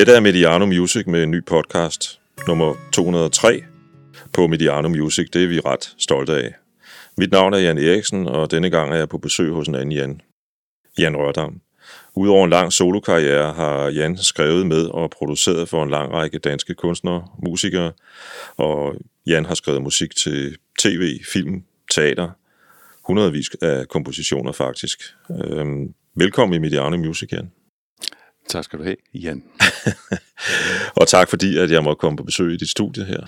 Dette er Mediano Music med en ny podcast, nummer 203 på Mediano Music. Det er vi ret stolte af. Mit navn er Jan Eriksen, og denne gang er jeg på besøg hos en anden Jan. Jan Rørdam. Udover en lang solokarriere har Jan skrevet med og produceret for en lang række danske kunstnere, musikere, og Jan har skrevet musik til tv, film, teater, hundredvis af kompositioner faktisk. Øhm, velkommen i Mediano Music, Jan. Tak skal du have, Jan. og tak fordi, at jeg må komme på besøg i dit studie her.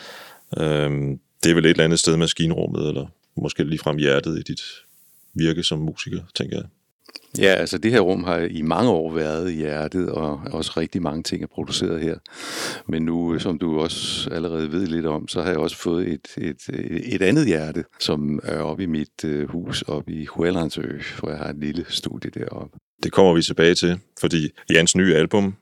Øhm, det er vel et eller andet sted maskinrummet, eller måske ligefrem hjertet i dit virke som musiker, tænker jeg. Ja, altså det her rum har i mange år været i hjertet, og også rigtig mange ting er produceret her. Men nu, som du også allerede ved lidt om, så har jeg også fået et, et, et andet hjerte, som er oppe i mit uh, hus oppe i Huelandsø, hvor jeg har et lille studie deroppe. Det kommer vi tilbage til, fordi Jans nye album,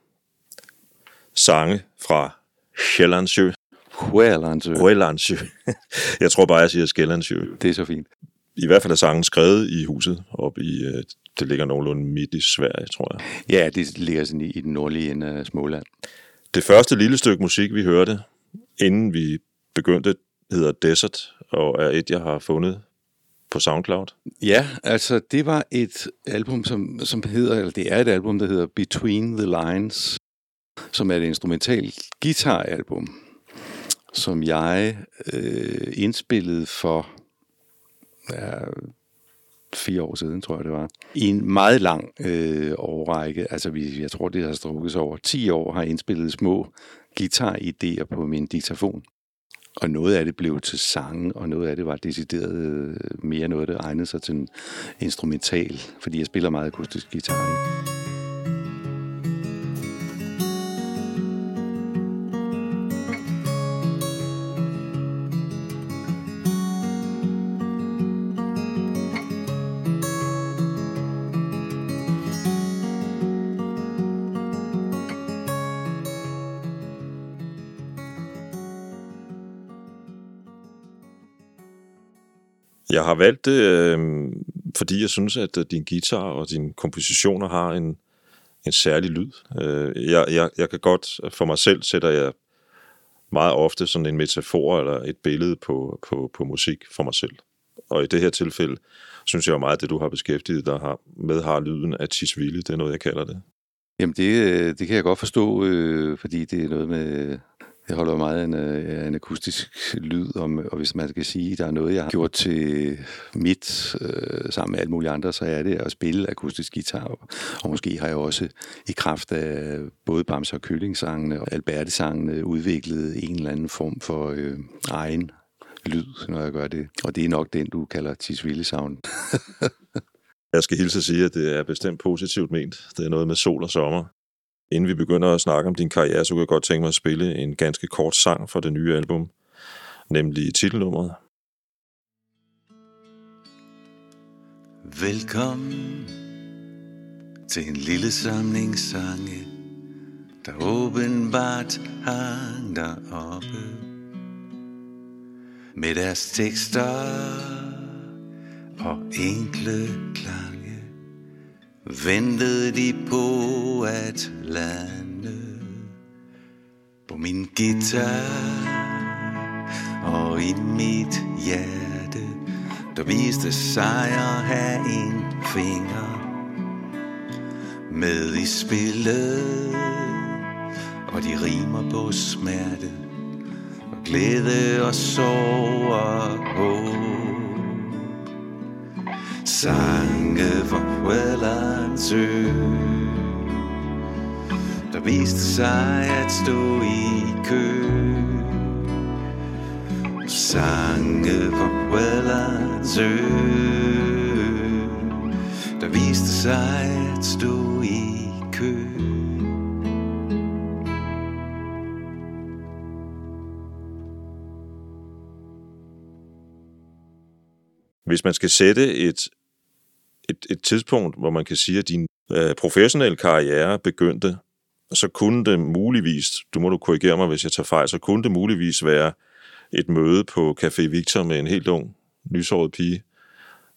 Sange fra Sjællandsø, Huelandsø. Huelandsø. Jeg tror bare, jeg siger Skællandsø. Det er så fint. I hvert fald er sangen skrevet i huset, op i, øh, det ligger nogenlunde midt i Sverige, tror jeg. Ja, det ligger sådan i, i den nordlige ende af Småland. Det første lille stykke musik, vi hørte, inden vi begyndte, hedder Desert, og er et, jeg har fundet på SoundCloud. Ja, altså det var et album, som, som hedder, eller det er et album, der hedder Between the Lines, som er et instrumental guitaralbum, som jeg øh, indspillede for ja, fire år siden, tror jeg det var. I en meget lang øh, årrække, altså vi, jeg tror det har strukket sig over 10 år, har jeg indspillet små guitar-idéer på min diktafon. Og noget af det blev til sange, og noget af det var decideret øh, mere noget, der egnede sig til en instrumental, fordi jeg spiller meget akustisk guitar. Ikke? Jeg har valgt det, øh, fordi jeg synes, at øh, din guitar og dine kompositioner har en, en særlig lyd. Øh, jeg, jeg, jeg kan godt, for mig selv sætter jeg meget ofte sådan en metafor eller et billede på, på, på musik for mig selv. Og i det her tilfælde synes jeg jo meget, at det du har beskæftiget dig har, med har lyden af Tisvilde. Det er noget, jeg kalder det. Jamen det, øh, det kan jeg godt forstå, øh, fordi det er noget med jeg holder meget af en, øh, en akustisk lyd, om, og hvis man skal sige, at der er noget, jeg har gjort til mit, øh, sammen med alle mulige andre, så er det at spille akustisk guitar. Og, og måske har jeg også i kraft af både Bamse og Kyllingsangene og Alberte-sangene udviklet en eller anden form for øh, egen lyd, når jeg gør det. Og det er nok den, du kalder Tisvilde Sound. jeg skal hilse at sige, at det er bestemt positivt ment. Det er noget med sol og sommer. Inden vi begynder at snakke om din karriere, så kunne jeg godt tænke mig at spille en ganske kort sang fra det nye album, nemlig titelnummeret. Velkommen til en lille samling sange, der åbenbart hang deroppe. Med deres tekster og enkle klang ventede de på at lande på min guitar og i mit hjerte. Der viste sig at have en finger med i spillet og de rimer på smerte og glæde og sorg og håb sange fra ø. Der viste sig at stå i kø Sange fra ø. Der viste sig at stå Hvis man skal sætte et et, et tidspunkt, hvor man kan sige, at din øh, professionelle karriere begyndte, så kunne det muligvis, du må du korrigere mig, hvis jeg tager fejl, så kunne det muligvis være et møde på Café Victor med en helt ung, lyshåret pige,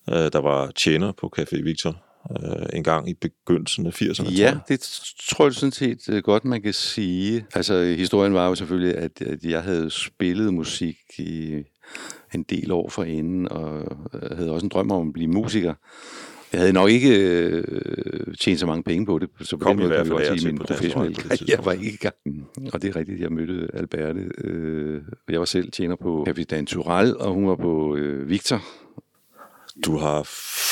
øh, der var tjener på Café Victor, øh, en gang i begyndelsen af 80'erne, tror Ja, det tror jeg sådan set øh, godt, man kan sige. Altså, historien var jo selvfølgelig, at, at jeg havde spillet musik i en del år forinden, og øh, havde også en drøm om at blive musiker. Jeg havde nok ikke øh, tjent så mange penge på det, så på Kom den i måde kan vi godt sige, min professionelle karriere var ikke i gang. Og det er rigtigt, jeg mødte Alberte. Øh, jeg var selv tjener på Capitan Tural, og hun var på øh, Victor, Du har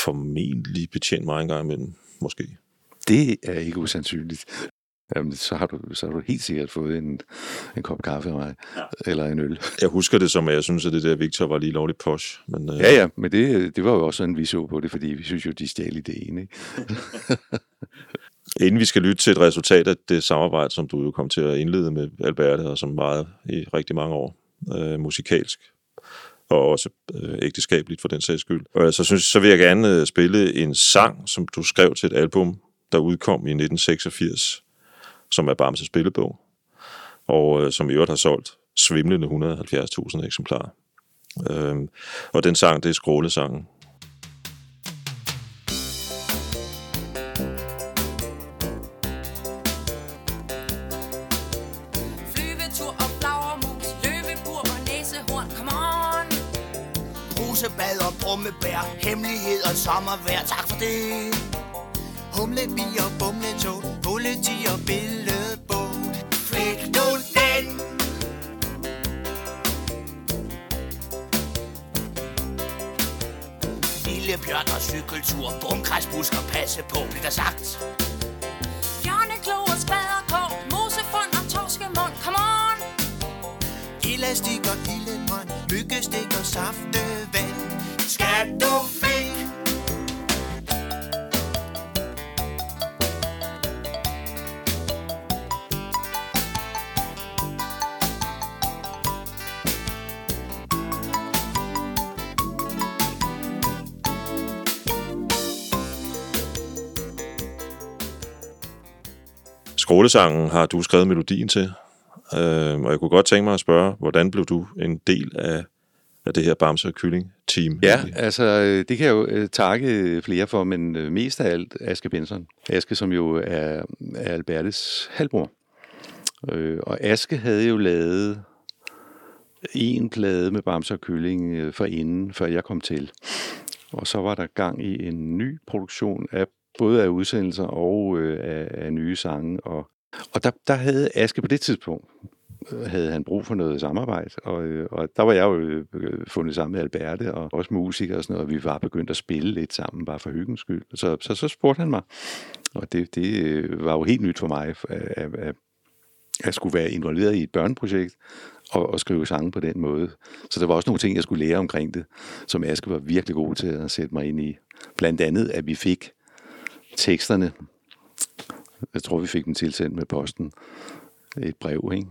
formentlig betjent mig en gang imellem, måske. Det er ikke usandsynligt. Jamen, så har, du, så har du helt sikkert fået en, en kop kaffe af mig, ja. eller en øl. Jeg husker det som, at jeg synes, at det der Victor var lige lovligt posh. Men, øh, Ja, ja, men det, det var jo også sådan, vi så på det, fordi vi synes jo, de stjal ideen. Ikke? Inden vi skal lytte til et resultat af det samarbejde, som du jo kom til at indlede med Alberte, og som varede i rigtig mange år, øh, musikalsk, og også øh, ægteskabeligt for den sags skyld. Og så, synes, så vil jeg gerne øh, spille en sang, som du skrev til et album, der udkom i 1986, som er Bamses spillebog, og øh, som i øvrigt har solgt svimlende 170.000 eksemplarer. Øh, og den sang, det er Skrålesangen. Flyvetur og flagermus, løbebur og næsehorn, come on! Brusebad og brummebær, hemmeligheder, sommervejr, tak bumletog, politi og billedbåd. Flik nu den! Lille bjørn og cykeltur, bumgræsbusk og passe på, bliver der sagt. Bjørneklo og spaderkår, mosefund og torskemund, come on! Elastik og gildemund, myggestik og saftevand. Skal du Skrålesangen har du skrevet melodien til, øh, og jeg kunne godt tænke mig at spørge, hvordan blev du en del af, af det her Bamse og Kylling-team? Ja, egentlig? altså, øh, det kan jeg jo øh, takke flere for, men øh, mest af alt Aske Benson. Aske, som jo er, er Albertes halvbror. Øh, og Aske havde jo lavet en plade med Bamse og Kylling øh, for inden, før jeg kom til. Og så var der gang i en ny produktion af både af udsendelser og øh, af, af nye sange. Og, og der, der havde Aske på det tidspunkt, øh, havde han brug for noget samarbejde, og, øh, og der var jeg jo øh, fundet sammen med Alberte og også musikere og sådan noget, og vi var begyndt at spille lidt sammen, bare for hyggens skyld. Så, så, så spurgte han mig, og det, det øh, var jo helt nyt for mig, at, at, at skulle være involveret i et børneprojekt og, og skrive sange på den måde. Så der var også nogle ting, jeg skulle lære omkring det, som Aske var virkelig god til at sætte mig ind i. Blandt andet, at vi fik teksterne, jeg tror, vi fik dem tilsendt med posten, et brev, ikke?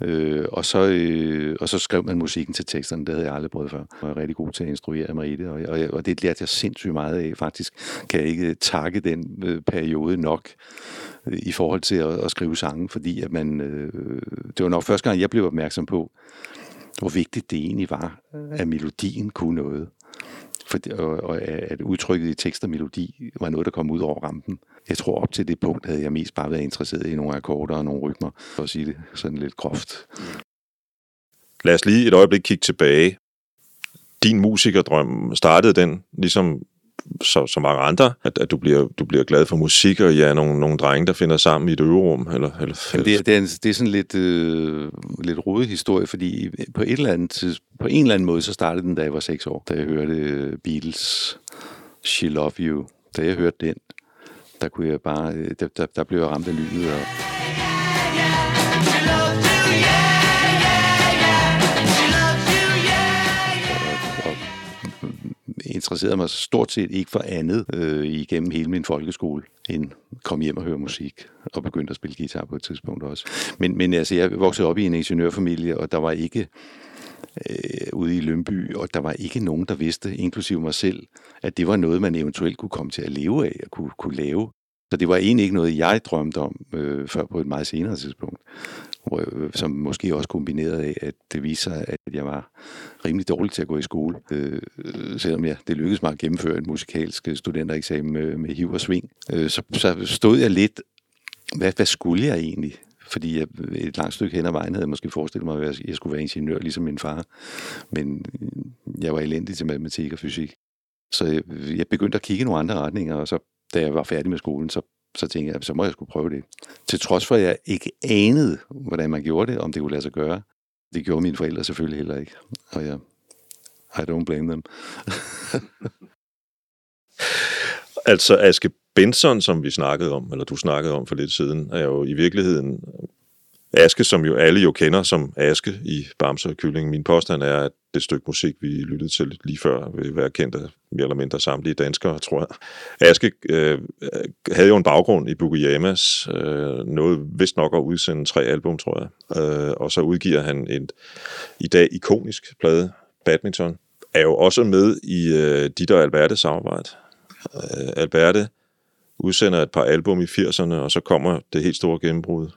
Øh, og, så, øh, og så skrev man musikken til teksterne, det havde jeg aldrig prøvet før. Jeg var rigtig god til at instruere mig i det, og, og, og det lærte jeg sindssygt meget af. Faktisk kan jeg ikke takke den øh, periode nok øh, i forhold til at, at skrive sange, fordi at man, øh, det var nok første gang, jeg blev opmærksom på, hvor vigtigt det egentlig var, at melodien kunne noget. For, og, og at udtrykket i tekst og melodi var noget, der kom ud over rampen. Jeg tror op til det punkt havde jeg mest bare været interesseret i nogle akkorder og nogle rytmer, for at sige det sådan lidt groft. Lad os lige et øjeblik kigge tilbage. Din musikerdrøm, startede den ligesom så, så mange andre, at, at du, bliver, du bliver glad for musik, og ja, nogle, nogle drenge, der finder sammen i et øverum? Eller, eller, Jamen, det, er, det, er en, det er sådan lidt, øh, lidt rodet historie, fordi på, et eller andet, på en eller anden måde, så startede den, da jeg var seks år, da jeg hørte øh, Beatles She Love You. Da jeg hørte den, der, kunne jeg bare, øh, der, der, der blev jeg ramt af lynet, og interesserede mig stort set ikke for andet øh, igennem hele min folkeskole, end kom hjem og høre musik, og begyndte at spille guitar på et tidspunkt også. Men, men altså, jeg voksede op i en ingeniørfamilie, og der var ikke øh, ude i Lønby, og der var ikke nogen, der vidste, inklusive mig selv, at det var noget, man eventuelt kunne komme til at leve af og kunne, kunne lave. Så det var egentlig ikke noget, jeg drømte om, øh, før på et meget senere tidspunkt. Øh, som måske også kombineret af, at det viser sig, at jeg var rimelig dårlig til at gå i skole, øh, øh, selvom jeg, det lykkedes mig at gennemføre en musikalsk øh, studentereksamen med, med hiv og sving. Øh, så, så stod jeg lidt, hvad, hvad skulle jeg egentlig? Fordi jeg, et langt stykke hen ad vejen havde jeg måske forestillet mig, at jeg skulle være ingeniør, ligesom min far. Men øh, jeg var elendig til matematik og fysik. Så jeg, jeg begyndte at kigge i nogle andre retninger, og så da jeg var færdig med skolen, så, så tænkte jeg, så må jeg skulle prøve det. Til trods for, at jeg ikke anede, hvordan man gjorde det, om det kunne lade sig gøre. Det gjorde mine forældre selvfølgelig heller ikke. Og jeg, I don't blame them. Altså Aske Benson, som vi snakkede om, eller du snakkede om for lidt siden, er jo i virkeligheden Aske, som jo alle jo kender som Aske i Bamse og Kylling. Min påstand er, at det stykke musik, vi lyttede til lige før, vil være kendt af mere eller mindre samtlige danskere, tror jeg. Aske øh, havde jo en baggrund i Bukuyamas, øh, noget vist nok at udsende tre album, tror jeg. Øh, og så udgiver han en i dag ikonisk plade, Badminton, er jo også med i øh, dit og Alberte samarbejde. Øh, Alberte udsender et par album i 80'erne, og så kommer det helt store gennembrud,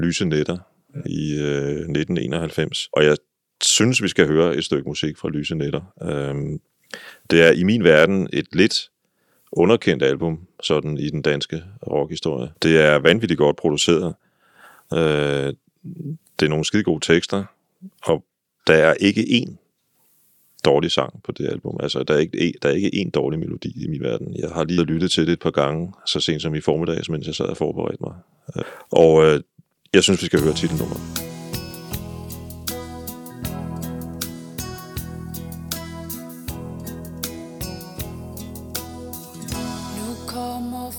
Lyse Netter, i øh, 1991. Og jeg synes, vi skal høre et stykke musik fra Lyse Netter. Øhm, det er i min verden et lidt underkendt album, sådan i den danske rockhistorie. Det er vanvittigt godt produceret. Øh, det er nogle skide gode tekster, og der er ikke én dårlig sang på det album. Altså, der er ikke, e, der er ikke én dårlig melodi i min verden. Jeg har lige lyttet til det et par gange, så sent som i formiddags, mens jeg sad og forberedte mig. Øh, og øh, jeg synes, vi skal høre titelnummeret. Nu kommer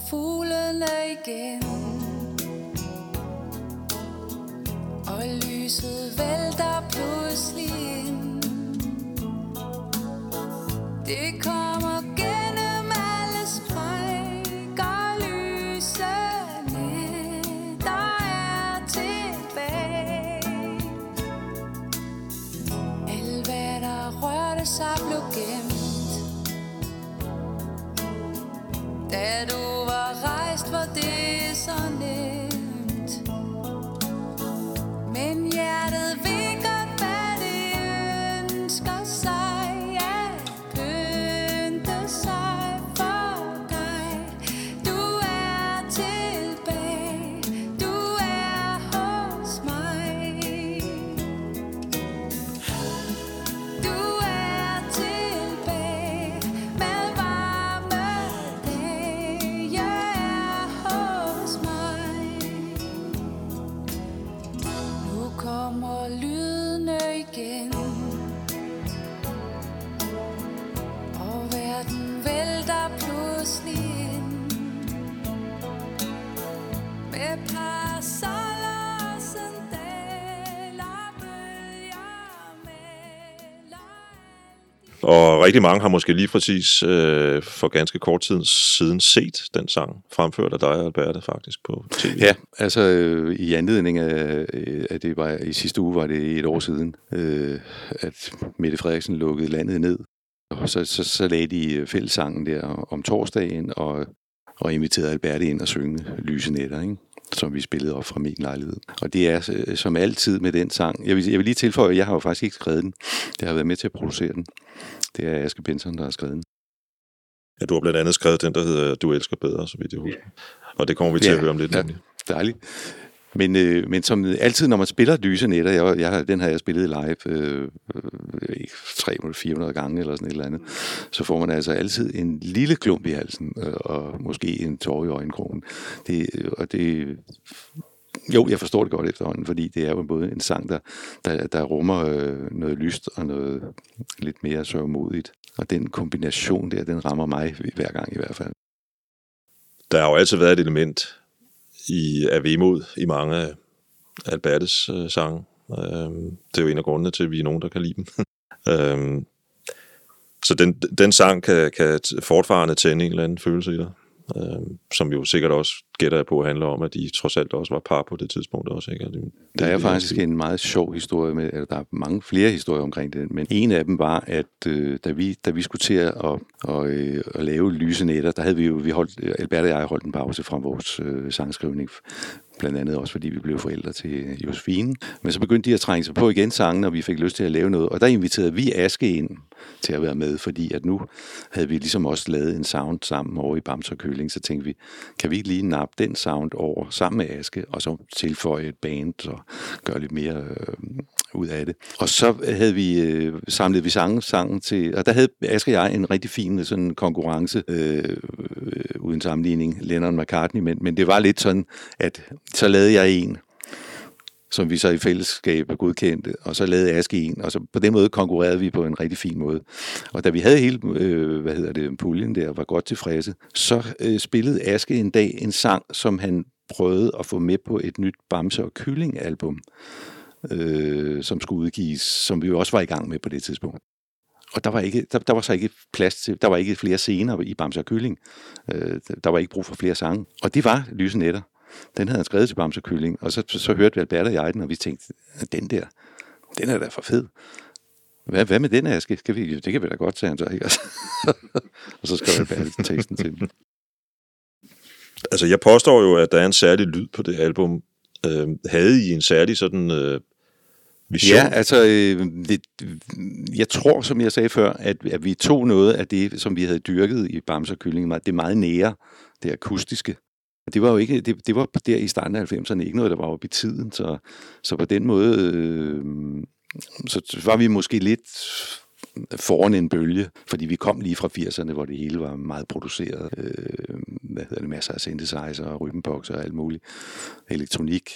rigtig mange har måske lige præcis øh, for ganske kort tid siden set den sang, fremført af dig og Alberte faktisk på tv. Ja, altså øh, i anledning af, øh, at det var i sidste uge, var det et år siden, øh, at Mette Frederiksen lukkede landet ned. Og så, så, så lagde de øh, fællessangen der om torsdagen, og, og inviterede Alberte ind og synge Lyse Netter, ikke? Som vi spillede op fra min lejlighed. Og det er øh, som altid med den sang. Jeg vil, jeg vil lige tilføje, at jeg har jo faktisk ikke skrevet den. Jeg har været med til at producere den. Det er Aske Benson, der har skrevet den. Ja, du har blandt andet skrevet den, der hedder Du elsker bedre, så vidt jeg husker. Og det kommer vi til Ja, at høre om lidt. ja. Dejligt. Men, øh, men som altid, når man spiller Lyse Netter, jeg, jeg, den har jeg spillet live øh, øh 300-400 gange eller sådan et eller andet, så får man altså altid en lille klump i halsen, øh, og måske en tår i øjenkrogen. Det, øh, og det, jo, jeg forstår det godt efterhånden, fordi det er jo både en sang, der, der, der rummer øh, noget lyst og noget lidt mere sørgmodigt. Og den kombination der, den rammer mig hver gang i hvert fald. Der har jo altid været et element i, af vemod i mange af Albertes øh, sange. Øhm, det er jo en af grundene til, at vi er nogen, der kan lide dem. øhm, så den, den sang kan, kan fortfarande tænde en eller anden følelse i dig, øhm, som jo sikkert også gætter jeg på handler om, at de trods alt også var par på det tidspunkt også. Ikke? Og Det, Der det- er faktisk en meget sjov historie med, eller der er mange flere historier omkring det, men en af dem var, at øh, da, vi, da vi skulle til at, at, øh, at lave lyse nætter, der havde vi jo, vi holdt, Albert og jeg holdt en pause fra vores øh, sangskrivning, blandt andet også fordi vi blev forældre til Josefine. Men så begyndte de at trænge sig på igen sangen, og vi fik lyst til at lave noget. Og der inviterede vi Aske ind til at være med, fordi at nu havde vi ligesom også lavet en sound sammen over i Bams og Køling, så tænkte vi, kan vi ikke lige nappe den sound over sammen med Aske, og så tilføje et band og gøre lidt mere øh, ud af det. Og så havde vi øh, samlet vi sangen, sangen til, og der havde Aske og jeg en rigtig fin øh, sådan konkurrence, øh, øh, uden sammenligning, Lennon McCartney, men, men det var lidt sådan, at så lavede jeg en, som vi så i fællesskab godkendte, og så lavede Aske en, og så på den måde konkurrerede vi på en rigtig fin måde. Og da vi havde hele, øh, hvad hedder det, puljen der, var godt tilfredse, så øh, spillede Aske en dag en sang, som han prøvede at få med på et nyt Bamse og Kylling album, øh, som skulle udgives, som vi jo også var i gang med på det tidspunkt. Og der var, ikke, der, der var så ikke plads til, der var ikke flere scener i Bamse og Kylling. Øh, der var ikke brug for flere sange. Og det var Lyse Netter. Den havde han skrevet til Bamse og så, så, så hørte vi Albert og jeg den, og vi tænkte, den der, den er da for fed. Hvad, hvad med den, Aske? Skal vi, det kan vi da godt, sagde han så. Ikke? og så skrev Albert teksten til den. Altså, jeg påstår jo, at der er en særlig lyd på det album. Øh, havde I en særlig sådan øh, vision? Ja, altså, øh, det, jeg tror, som jeg sagde før, at, at vi tog noget af det, som vi havde dyrket i Bamse og Kylling, det meget nære, det akustiske. Og Det var jo ikke, det, det var der i starten af 90'erne ikke noget, der var oppe i tiden, så, så på den måde, øh, så var vi måske lidt foran en bølge, fordi vi kom lige fra 80'erne, hvor det hele var meget produceret. Øh, hvad hedder det, masser af synthesizer og rytmebox og alt muligt elektronik.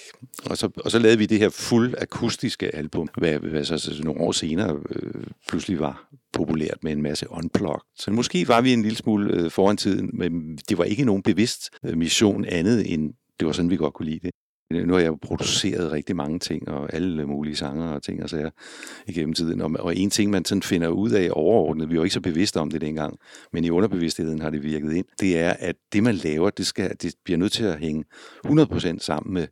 Og så, og så lavede vi det her fuld akustiske album, hvad, hvad så, så nogle år senere øh, pludselig var populært med en masse unplugged. Så måske var vi en lille smule øh, foran tiden, men det var ikke nogen bevidst øh, mission andet end, det var sådan, vi godt kunne lide det. Øh, nu har jeg produceret rigtig mange ting, og alle mulige sanger og ting og sager igennem tiden. Og, og en ting, man sådan finder ud af overordnet, vi var ikke så bevidste om det dengang, men i underbevidstheden har det virket ind, det er, at det man laver, det, skal, det bliver nødt til at hænge 100% sammen med,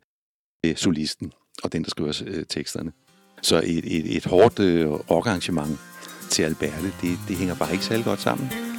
med solisten og den, der skriver øh, teksterne. Så et, et, et hårdt øh, rockarrangement til Alberte, det, det hænger bare ikke særlig godt sammen.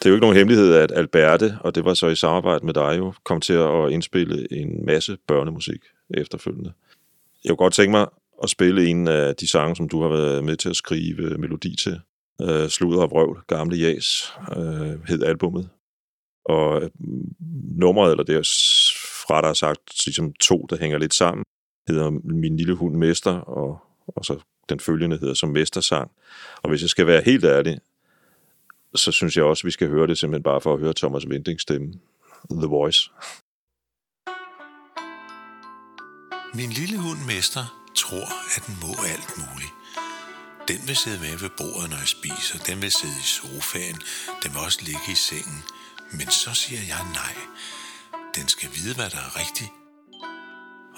Det er jo ikke nogen hemmelighed, at Alberte, og det var så i samarbejde med dig jo, kom til at indspille en masse børnemusik efterfølgende. Jeg kunne godt tænke mig at spille en af de sange, som du har været med til at skrive melodi til. Øh, Sluder og vrøvl, Gamle Jas, øh, hed albummet. Og mm, nummeret, eller det er fra der er sagt, ligesom to, der hænger lidt sammen, hedder Min lille hund Mester, og, og så den følgende hedder som Mestersang. Og hvis jeg skal være helt ærlig, så synes jeg også, at vi skal høre det simpelthen bare for at høre Thomas Vindings stemme. The Voice. Min lille hund Mester tror, at den må alt muligt. Den vil sidde med ved bordet, når jeg spiser. Den vil sidde i sofaen. Den vil også ligge i sengen. Men så siger jeg nej. Den skal vide, hvad der er rigtigt,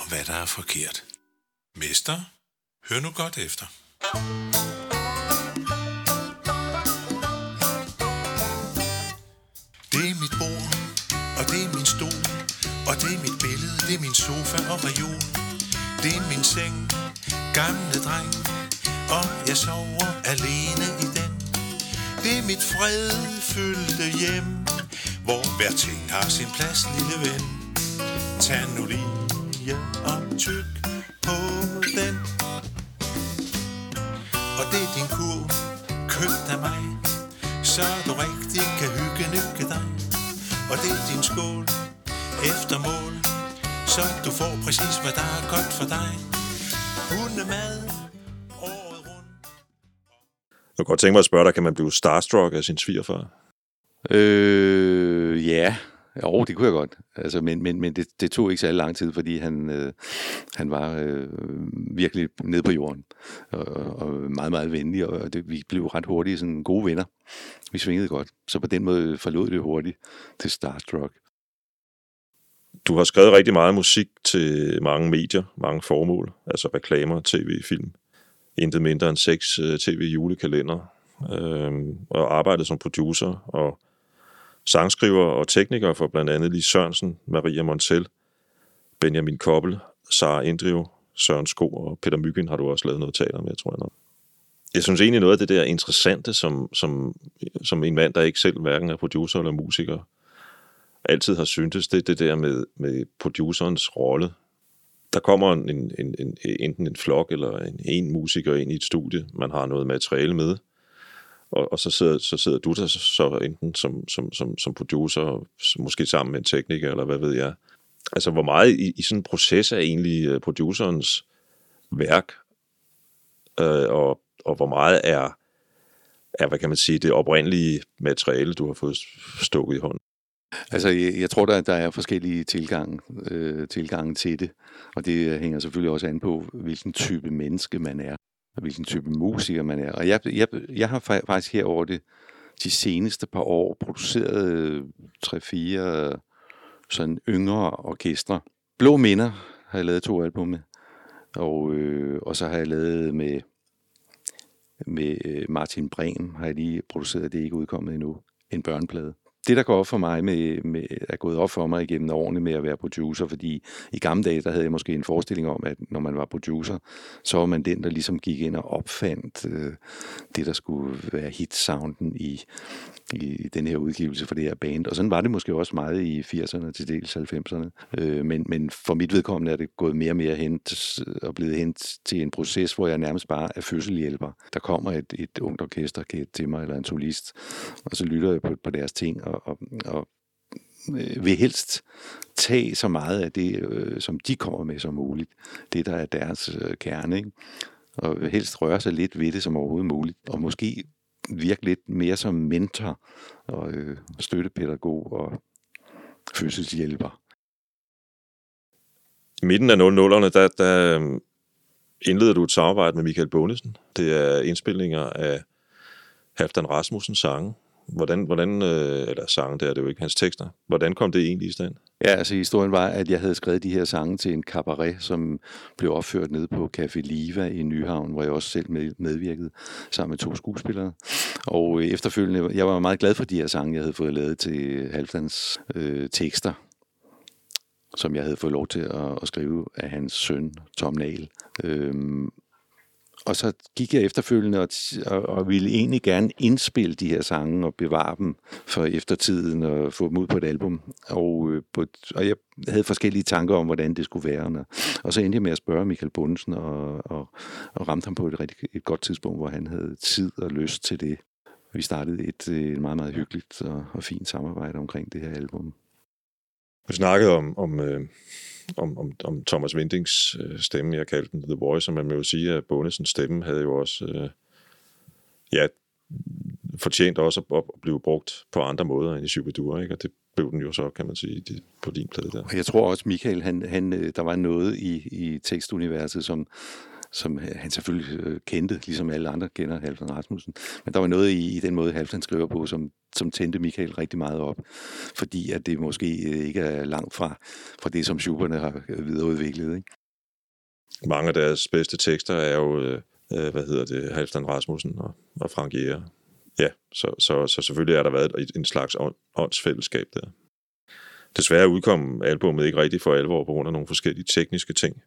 og hvad der er forkert. Mester, hør nu godt efter. Mit bord, og Det er min stol, og det er mit billede, det er min sofa og reol. Det er min seng, gamle dreng, og jeg sover alene i den. Det er mit fredfyldte hjem, hvor hver ting har sin plads, lille ven. Tag nu lige og tyk på den. Og det er din kur, købt af mig, så du rigtig kan hygge nykke dig. Og det er din skål, efter mål, så du får præcis, hvad der er godt for dig. Hundemad, året rundt. Jeg kunne godt tænke mig at spørge dig, kan man blive starstruck af sin svigerfar? Øh, ja, jo, det kunne jeg godt. Altså, men men, men det, det tog ikke så lang tid, fordi han, øh, han var øh, virkelig nede på jorden. Og, og meget, meget venlig, og det, vi blev ret hurtigt sådan gode venner. Vi svingede godt. Så på den måde forlod det hurtigt til Starstruck. Du har skrevet rigtig meget musik til mange medier, mange formål, altså reklamer, tv, film. Intet mindre end seks øh, tv-julekalender. Øh, og arbejdet som producer og sangskriver og tekniker for blandt andet Lis Sørensen, Maria Montel, Benjamin Koppel, Sara Indriv, Søren Sko og Peter Myggen har du også lavet noget teater med, tror jeg nok. Jeg synes egentlig noget af det der interessante, som, som, som en mand, der ikke selv hverken er producer eller musiker, altid har syntes, det er det der med, med producerens rolle. Der kommer en, en, en, en, enten en flok eller en, en musiker ind i et studie, man har noget materiale med, og, og så, sidder, så sidder du der så, enten som, som, som, som producer, måske sammen med en tekniker, eller hvad ved jeg. Altså, hvor meget i, i sådan en proces er egentlig øh, producerens værk, øh, og, og hvor meget er, er, hvad kan man sige, det oprindelige materiale, du har fået stukket i hånden? Altså, jeg, jeg tror, der, der er forskellige tilgange, øh, tilgange til det, og det øh, hænger selvfølgelig også an på, hvilken type menneske man er, og hvilken type musiker man er. Og jeg, jeg, jeg har faktisk herover det de seneste par år produceret øh, tre-fire øh, sådan yngre orkestre. Blå Minder har jeg lavet to album med, og, øh, og så har jeg lavet med, med øh, Martin Brehm, har jeg lige produceret, det er ikke udkommet endnu, en børneplade det, der går op for mig, med, med, er gået op for mig igennem årene med at være producer, fordi i gamle dage, der havde jeg måske en forestilling om, at når man var producer, så var man den, der ligesom gik ind og opfandt øh, det, der skulle være hitsounden i, i den her udgivelse for det her band. Og sådan var det måske også meget i 80'erne til dels 90'erne. Øh, men, men for mit vedkommende er det gået mere og mere hen øh, og blevet hen til en proces, hvor jeg nærmest bare er fødselhjælper. Der kommer et, et ungt orkester til mig, eller en solist, og så lytter jeg på, på deres ting, og, og, og øh, vil helst tage så meget af det, øh, som de kommer med som muligt. Det, der er deres øh, kerne, ikke? Og vil helst røre sig lidt ved det som overhovedet muligt. Og måske virke lidt mere som mentor og øh, støttepædagog og fødselshjælper. I midten af 00'erne, der, der øh, indleder du et samarbejde med Michael Bonesen. Det er indspilninger af Halfdan Rasmussens sange. Hvordan, hvordan øh, eller sange, det er det jo ikke, hans tekster. Hvordan kom det egentlig i stand? Ja, altså historien var, at jeg havde skrevet de her sange til en cabaret, som blev opført nede på Café Liva i Nyhavn, hvor jeg også selv medvirkede sammen med to skuespillere. Og øh, efterfølgende, jeg var meget glad for de her sange, jeg havde fået lavet til Halvdans øh, tekster, som jeg havde fået lov til at, at skrive af hans søn, Tom Nahl. Øhm, og så gik jeg efterfølgende og, og, og ville egentlig gerne indspille de her sange og bevare dem for eftertiden og få dem ud på et album. Og, øh, på, og jeg havde forskellige tanker om, hvordan det skulle være. Og så endte jeg med at spørge Michael Bundesen og, og, og ramte ham på et, rigtig, et godt tidspunkt, hvor han havde tid og lyst til det. Vi startede et, øh, et meget, meget hyggeligt og, og fint samarbejde omkring det her album. Vi snakkede om, om øh, om, om, om Thomas Vindings øh, stemme. Jeg kaldte den The Voice, og man må jo sige, at Bundesens stemme havde jo også øh, ja, fortjent også at, at blive brugt på andre måder end i Shubidua, ikke? og det blev den jo så, kan man sige, på din plade der. Og jeg tror også, Michael, han, han, øh, der var noget i, i tekstuniverset, som, som øh, han selvfølgelig øh, kendte, ligesom alle andre kender Halvdan Rasmussen. Men der var noget i, i den måde, Halvdan skriver på, som, som tændte Michael rigtig meget op, fordi at det måske øh, ikke er langt fra, fra det, som Schuberne har videreudviklet. Ikke? Mange af deres bedste tekster er jo, øh, hvad hedder det, Halvdan Rasmussen og, og Frank Jæger. Ja, så, så, så selvfølgelig er der været en slags åndsfællesskab der. Desværre udkom albummet ikke rigtig for alvor på grund af nogle forskellige tekniske ting.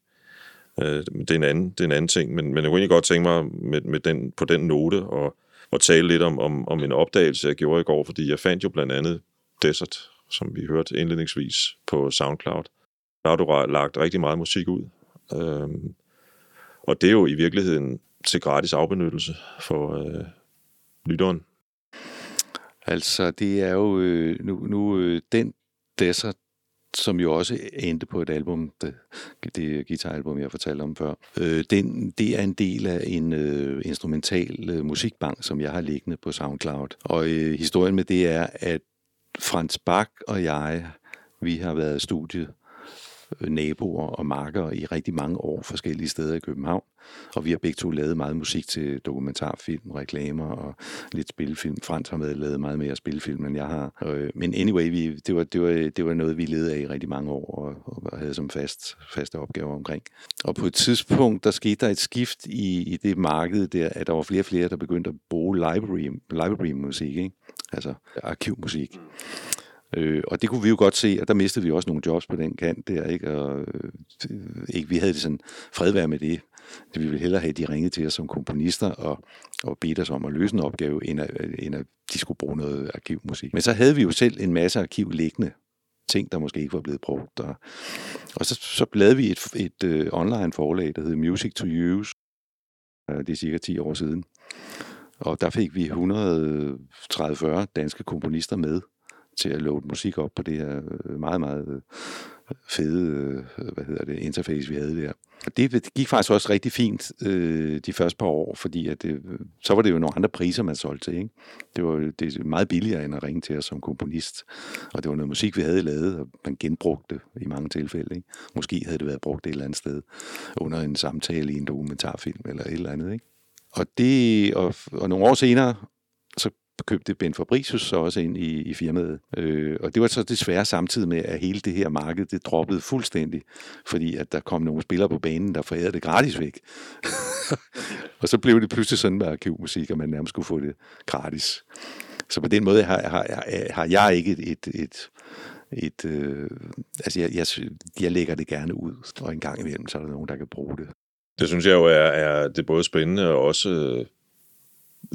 Øh, det, er en anden, det er en anden ting, men, men jeg kunne egentlig godt tænke mig med, med den, på den note og, og tale lidt om, om, om en opdagelse, jeg gjorde i går, fordi jeg fandt jo blandt andet Desert, som vi hørte indledningsvis på SoundCloud. Der har du lagt rigtig meget musik ud. Øhm, og det er jo i virkeligheden til gratis afbenyttelse for øh, lytteren. Altså, det er jo øh, nu, nu øh, den Desert, som jo også endte på et album, det, det guitaralbum, jeg fortalte om før. Øh, den, det er en del af en øh, instrumental øh, musikbank, som jeg har liggende på SoundCloud. Og øh, historien med det er, at Frans Bak og jeg, vi har været i studiet Øh, Øh, naboer og marker i rigtig mange år forskellige steder i København. Og vi har begge to lavet meget musik til dokumentarfilm, reklamer og lidt spilfilm. Frans har med lavet meget mere spilfilm, end jeg har. Øh, men anyway, vi, det, var, det, var, det var noget, vi levede af i rigtig mange år og, og havde som fast, faste opgaver omkring. Og på et tidspunkt, der skete der et skift i, i det marked der, at der var flere og flere, der begyndte at bruge library, library musik, ikke? altså arkivmusik. Øh, og det kunne vi jo godt se, og der mistede vi også nogle jobs på den kant der, ikke? Og øh, ikke, vi havde det sådan fredvær med det. det. Vi ville hellere have, at de ringede til os som komponister og, og bedte os om at løse en opgave, end at, end at de skulle bruge noget arkivmusik. Men så havde vi jo selv en masse arkiv liggende, ting, der måske ikke var blevet brugt. Og, og så, så lavede vi et, et uh, online forlag, der hed Music to Use. Øh, det er cirka 10 år siden. Og der fik vi 130-40 danske komponister med til at load musik op på det her øh, meget, meget øh, fede øh, hvad hedder det, interface, vi havde der. Og det gik faktisk også rigtig fint øh, de første par år, fordi at det, så var det jo nogle andre priser, man solgte til. Ikke? Det var det er meget billigere end at ringe til os som komponist. Og det var noget musik, vi havde lavet, og man genbrugte det i mange tilfælde. Ikke? Måske havde det været brugt et eller andet sted under en samtale i en dokumentarfilm eller et eller andet. Ikke? Og, det, og, og nogle år senere, købte Ben Fabricius så også ind i, i firmaet. Øh, og det var så desværre samtidig med, at hele det her marked, det droppede fuldstændig, fordi at der kom nogle spillere på banen, der forærede det gratis væk. og så blev det pludselig sådan med arkivmusik, at man nærmest skulle få det gratis. Så på den måde har, har, har jeg ikke et, et, et et, øh, altså jeg, jeg, jeg lægger det gerne ud, og en gang imellem, så er der nogen, der kan bruge det. Det synes jeg jo er, er det er både spændende og også øh,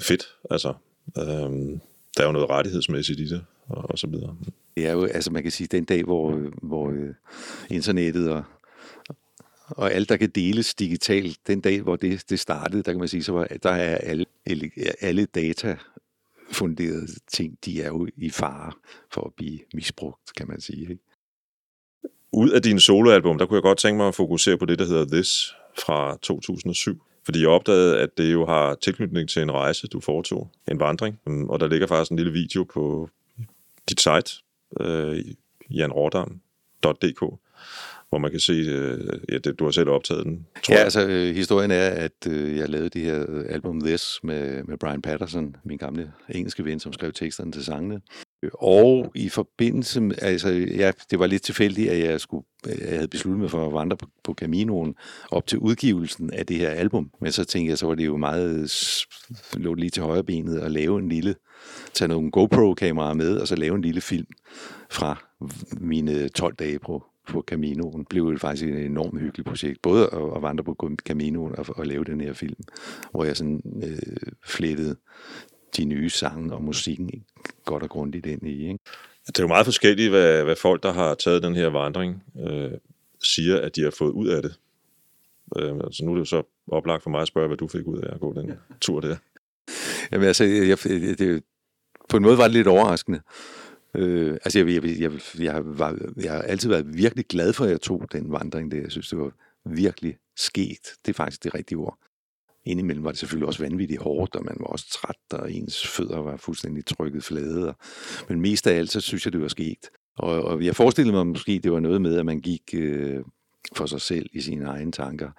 fedt. Altså, Øhm, der er jo noget rettighedsmæssigt i det, og, og så videre. Det er jo, altså man kan sige, den dag, hvor, hvor øh, internettet og, og alt, der kan deles digitalt, den dag, hvor det, det startede, der kan man sige, så var, der er alle, alle data funderede ting, de er jo i fare for at blive misbrugt, kan man sige. Ikke? Ud af din soloalbum, der kunne jeg godt tænke mig at fokusere på det, der hedder This fra 2007. Fordi jeg opdagede, at det jo har tilknytning til en rejse, du foretog, en vandring. Mm, og der ligger faktisk en lille video på dit site, øh, janrodam.dk, hvor man kan se, øh, ja, det, du har selv optaget den. Tror ja, jeg. altså øh, historien er, at øh, jeg lavede det her album This med, med Brian Patterson, min gamle engelske ven, som skrev teksterne til sangene. Og i forbindelse med, altså ja, det var lidt tilfældigt, at jeg, skulle, jeg havde besluttet mig for at vandre på, på Caminoen op til udgivelsen af det her album. Men så tænkte jeg, så var det jo meget, lå lige til højre benet at lave en lille, tage nogle GoPro-kameraer med, og så lave en lille film fra mine 12 dage på, på Caminoen. Det blev faktisk et enormt hyggeligt projekt. Både at, at vandre på Caminoen og, og lave den her film, hvor jeg sådan øh, flettede de nye sange og musikken godt og grundigt ind i. Ikke? Det er jo meget forskelligt, hvad, hvad folk, der har taget den her vandring, øh, siger, at de har fået ud af det. Øh, altså nu er det jo så oplagt for mig at spørge, hvad du fik ud af at gå den ja. tur der. Jamen altså, jeg, det, på en måde var det lidt overraskende. Øh, altså, jeg, jeg, jeg, jeg, var, jeg har altid været virkelig glad for, at jeg tog den vandring der. Jeg synes, det var virkelig sket. Det er faktisk det rigtige ord. Indimellem var det selvfølgelig også vanvittigt hårdt, og man var også træt, og ens fødder var fuldstændig trykket flade. Og, men mest af alt, så synes jeg, det var sket. Og, og jeg forestillede mig måske, det var noget med, at man gik øh, for sig selv i sine egne tanker,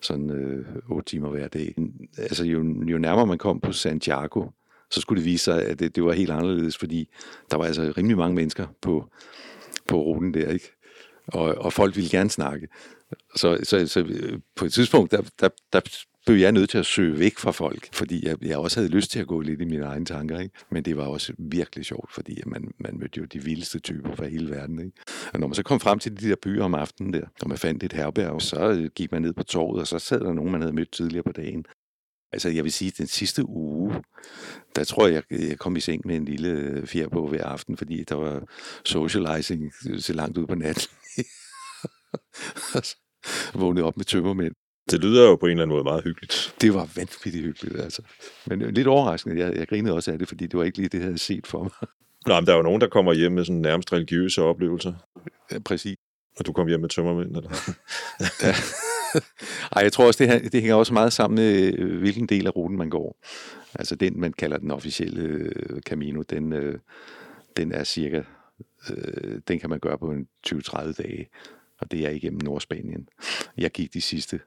sådan øh, otte timer hver dag. Altså jo, jo nærmere man kom på Santiago, så skulle det vise sig, at det, det var helt anderledes, fordi der var altså rimelig mange mennesker på, på ruten der, ikke? Og, og folk ville gerne snakke. Så, så, så øh, på et tidspunkt, der, der, der blev jeg nødt til at søge væk fra folk, fordi jeg, jeg også havde lyst til at gå lidt i mine egne tanker. Ikke? Men det var også virkelig sjovt, fordi man, man mødte jo de vildeste typer fra hele verden. Ikke? Og når man så kom frem til de der byer om aftenen der, og man fandt et herberg, så øh, gik man ned på torvet, og så sad der nogen, man havde mødt tidligere på dagen. Altså, jeg vil sige, den sidste uge, der tror jeg, jeg kom i seng med en lille øh, fjer på hver aften, fordi der var socializing øh, så langt ud på natten. Vågnede op med tømmermænd. Det lyder jo på en eller anden måde meget hyggeligt. Det var vanvittigt hyggeligt, altså. Men lidt overraskende. Jeg, jeg grinede også af det, fordi det var ikke lige det, jeg havde set for mig. Nå, men der er jo nogen, der kommer hjem med sådan nærmest religiøse oplevelser. Ja, præcis. Og du kom hjem med tømmermænd, eller? Ja. Ej, jeg tror også, det, det hænger også meget sammen med, øh, hvilken del af ruten man går. Altså den, man kalder den officielle øh, Camino, den, øh, den er cirka, øh, den kan man gøre på en 20-30 dage, og det er igennem Nordspanien. Jeg gik de sidste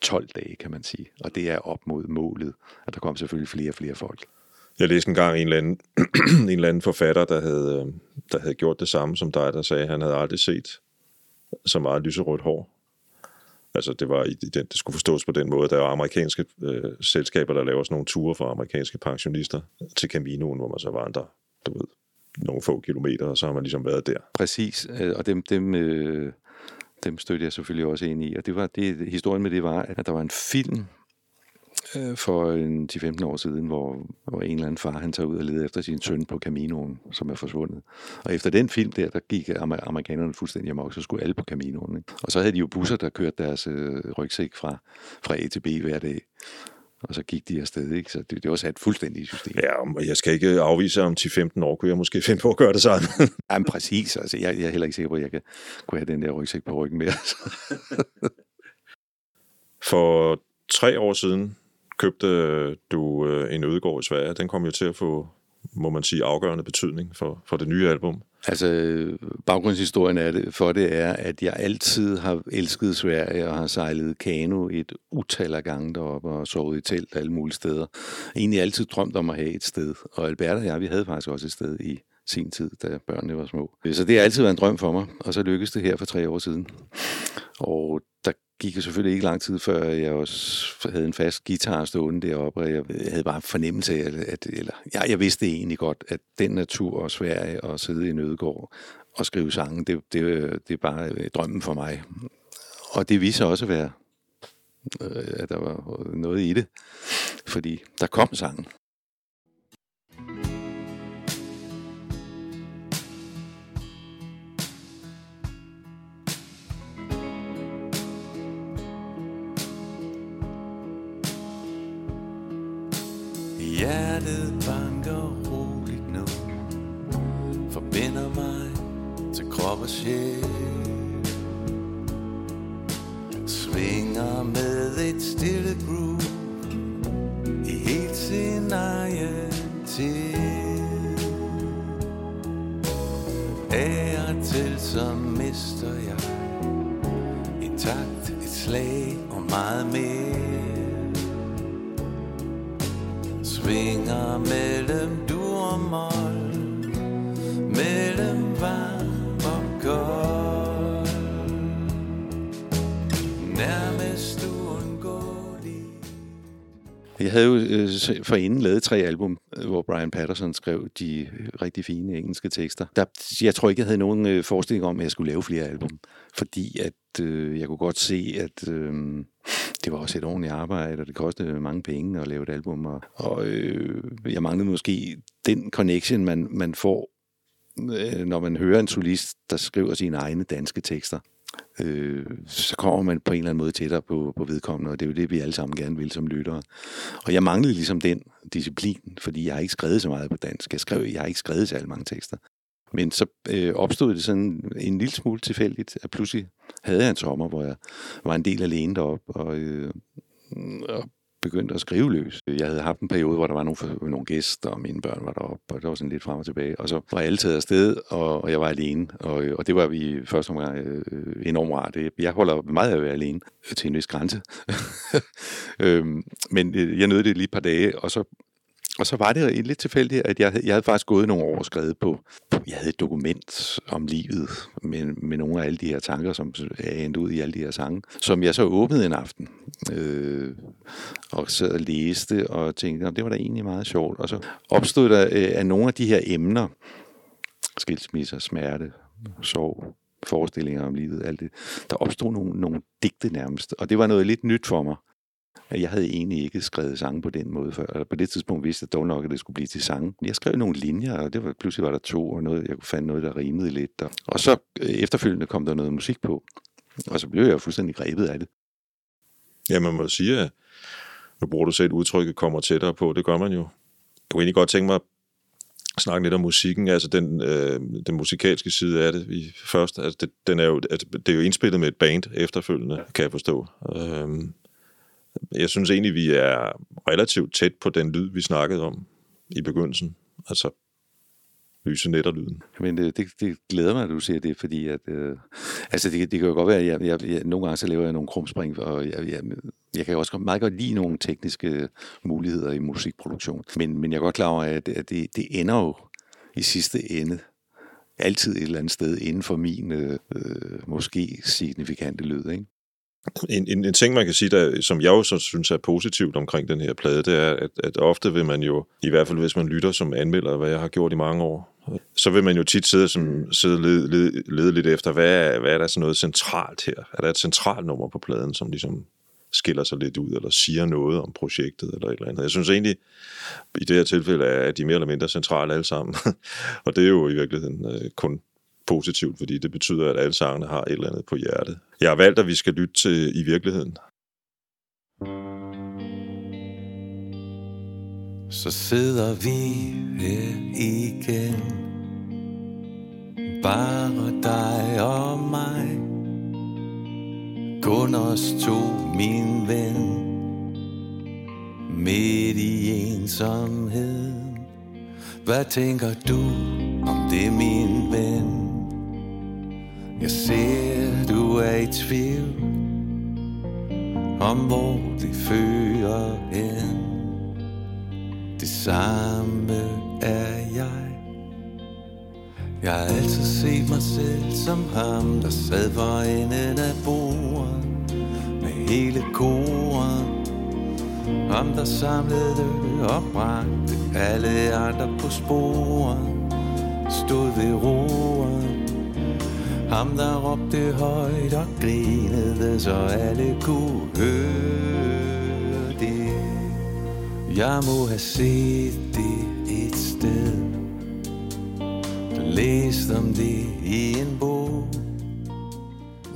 12 dage, kan man sige, og det er op mod målet, og der kom selvfølgelig flere og flere folk. Jeg læste engang en eller anden, en eller anden forfatter, der havde, øh, der havde gjort det samme som dig, der sagde, at han havde aldrig set så meget lyserødt hår. Altså, det, var i den, det skulle forstås på den måde. Der er amerikanske øh, selskaber, der laver sådan nogle ture for amerikanske pensionister til Caminoen, hvor man så vandrer, du ved, nogle få kilometer, og så har man ligesom været der. Præcis, øh, og dem, dem, øh, dem stødte jeg selvfølgelig også ind i. Og det var det, historien med det var, at der var en film øh, for øh, en 10-15 år siden, hvor, hvor en eller anden far, han tager ud og leder efter sin søn på Caminoen, som er forsvundet. Og efter den film der, der gik amer- amerikanerne fuldstændig amok, så skulle alle på Caminoen. Ikke? Og så havde de jo busser, der kørte deres øh, rygsæk fra, fra A til B hver dag. Og så gik de afsted, ikke? Så det, det var sat fuldstændig i system. Ja, og jeg skal ikke afvise, om 10-15 år kunne jeg måske finde på at gøre det sådan. Jamen præcis, altså jeg, jeg er heller ikke sikker på, at jeg kan, kunne have den der rygsæk på ryggen mere. For tre år siden købte du øh, en ødegård i Sverige. Den kom jo til at få, må man sige, afgørende betydning for, for det nye album. Altså, baggrundshistorien er det, for det er, at jeg altid har elsket Sverige og har sejlet kano et utal af gange deroppe og sovet i telt alle mulige steder. Egentlig altid drømt om at have et sted. Og Albert og jeg, vi havde faktisk også et sted i sin tid, da børnene var små. Så det har altid været en drøm for mig, og så lykkedes det her for tre år siden. Og der gik jo selvfølgelig ikke lang tid, før jeg også havde en fast guitar stående deroppe, og jeg havde bare fornemmelse af, at, eller jeg, jeg vidste egentlig godt, at den natur og Sverige og sidde i en ødegård og skrive sange, det, det, det er bare øh, drømmen for mig. Og det viser også at være, øh, at der var noget i det, fordi der kom sangen. Hjertet banker roligt nu. Forbinder mig til krop og sjæl. Svinger med et stille groove I helt sin egen tid. Af og til så mister jeg I takt, et slag og meget mere. Svinger mellem du og mål Mellem varm og kold. Nærmest uundgåelig. Jeg havde jo øh, forinden lavet tre album, øh, hvor Brian Patterson skrev de øh, rigtig fine engelske tekster. Der, jeg tror ikke, jeg havde nogen øh, forestilling om, at jeg skulle lave flere album, fordi at øh, jeg kunne godt se, at øh, det var også et ordentligt arbejde, og det kostede mange penge at lave et album, og, og øh, jeg manglede måske den connection, man, man får, øh, når man hører en solist, der skriver sine egne danske tekster øh, så kommer man på en eller anden måde tættere på, på vedkommende, og det er jo det, vi alle sammen gerne vil som lyttere. Og jeg manglede ligesom den disciplin, fordi jeg har ikke skrevet så meget på dansk. Jeg, skrev, jeg har ikke skrevet så mange tekster. Men så øh, opstod det sådan en lille smule tilfældigt, at pludselig havde jeg en sommer, hvor jeg var en del alene deroppe, og, øh, og begyndte at skrive løs. Jeg havde haft en periode, hvor der var nogle, nogle gæster, og mine børn var deroppe, og det var sådan lidt frem og tilbage. Og så var alle taget afsted, og, og jeg var alene. Og, og det var vi første omgang øh, enormt rart. Jeg holder meget af at være alene til en vis grænse. øhm, men øh, jeg nød det lige et par dage, og så og så var det lidt tilfældigt, at jeg, jeg havde faktisk gået nogle år og skrevet på, jeg havde et dokument om livet med, med nogle af alle de her tanker, som er endt ud i alle de her sange, som jeg så åbnede en aften øh, og sad og læste og tænkte, det var da egentlig meget sjovt. Og så opstod der øh, af nogle af de her emner, skilsmisser, smerte, sorg, forestillinger om livet, alt det, der opstod nogle, nogle digte nærmest. Og det var noget lidt nyt for mig. Jeg havde egentlig ikke skrevet sange på den måde før. Eller på det tidspunkt vidste jeg dog nok, at det skulle blive til sange. Jeg skrev nogle linjer, og det var, pludselig var der to, og noget, jeg kunne fandt noget, der rimede lidt. Og, og så øh, efterfølgende kom der noget musik på. Og så blev jeg fuldstændig grebet af det. Ja, man må sige, at nu bruger du selv udtrykket kommer tættere på, det gør man jo. Jeg kunne egentlig godt tænke mig at snakke lidt om musikken, altså den, øh, den musikalske side af det i først. Altså det, den er jo, altså det er jo indspillet med et band efterfølgende, kan jeg forstå. Øh, jeg synes egentlig, vi er relativt tæt på den lyd, vi snakkede om i begyndelsen. Altså lyse netterlyden. Men det, det, det glæder mig, at du siger det, fordi at, øh, altså det, det kan jo godt være, at jeg, jeg, jeg, nogle gange så laver jeg nogle krumspring, og jeg, jeg, jeg kan også meget godt lide nogle tekniske muligheder i musikproduktion. Men, men jeg er godt klar over, at, at det, det ender jo i sidste ende altid et eller andet sted inden for min øh, øh måske signifikante lyd. Ikke? En, en, en ting, man kan sige, der, som jeg jo så synes er positivt omkring den her plade, det er, at, at ofte vil man jo, i hvert fald hvis man lytter som anmelder, hvad jeg har gjort i mange år, så vil man jo tit sidde, som, sidde lede, lede, lede lidt efter, hvad er, hvad er der sådan noget centralt her? Er der et centralt nummer på pladen, som ligesom skiller sig lidt ud, eller siger noget om projektet, eller et eller andet. Jeg synes egentlig, i det her tilfælde, er de mere eller mindre centrale alle sammen. og det er jo i virkeligheden øh, kun positivt, fordi det betyder, at alle sangene har et eller andet på hjertet. Jeg har valgt, at vi skal lytte til i virkeligheden. Så sidder vi her igen Bare dig og mig Kun os to, min ven Midt i ensomhed Hvad tænker du om det, min ven? Jeg ser, du er i tvivl Om hvor det fører hen. Det samme er jeg. Jeg har altid set mig selv som ham Der sad for enden af bordet Med hele koret. Ham der samlede og bragte Alle andre på sporet. Stod ved roret ham der råbte højt og grinede, så alle kunne høre det. Jeg må have set det et sted. Læst om det i en bog.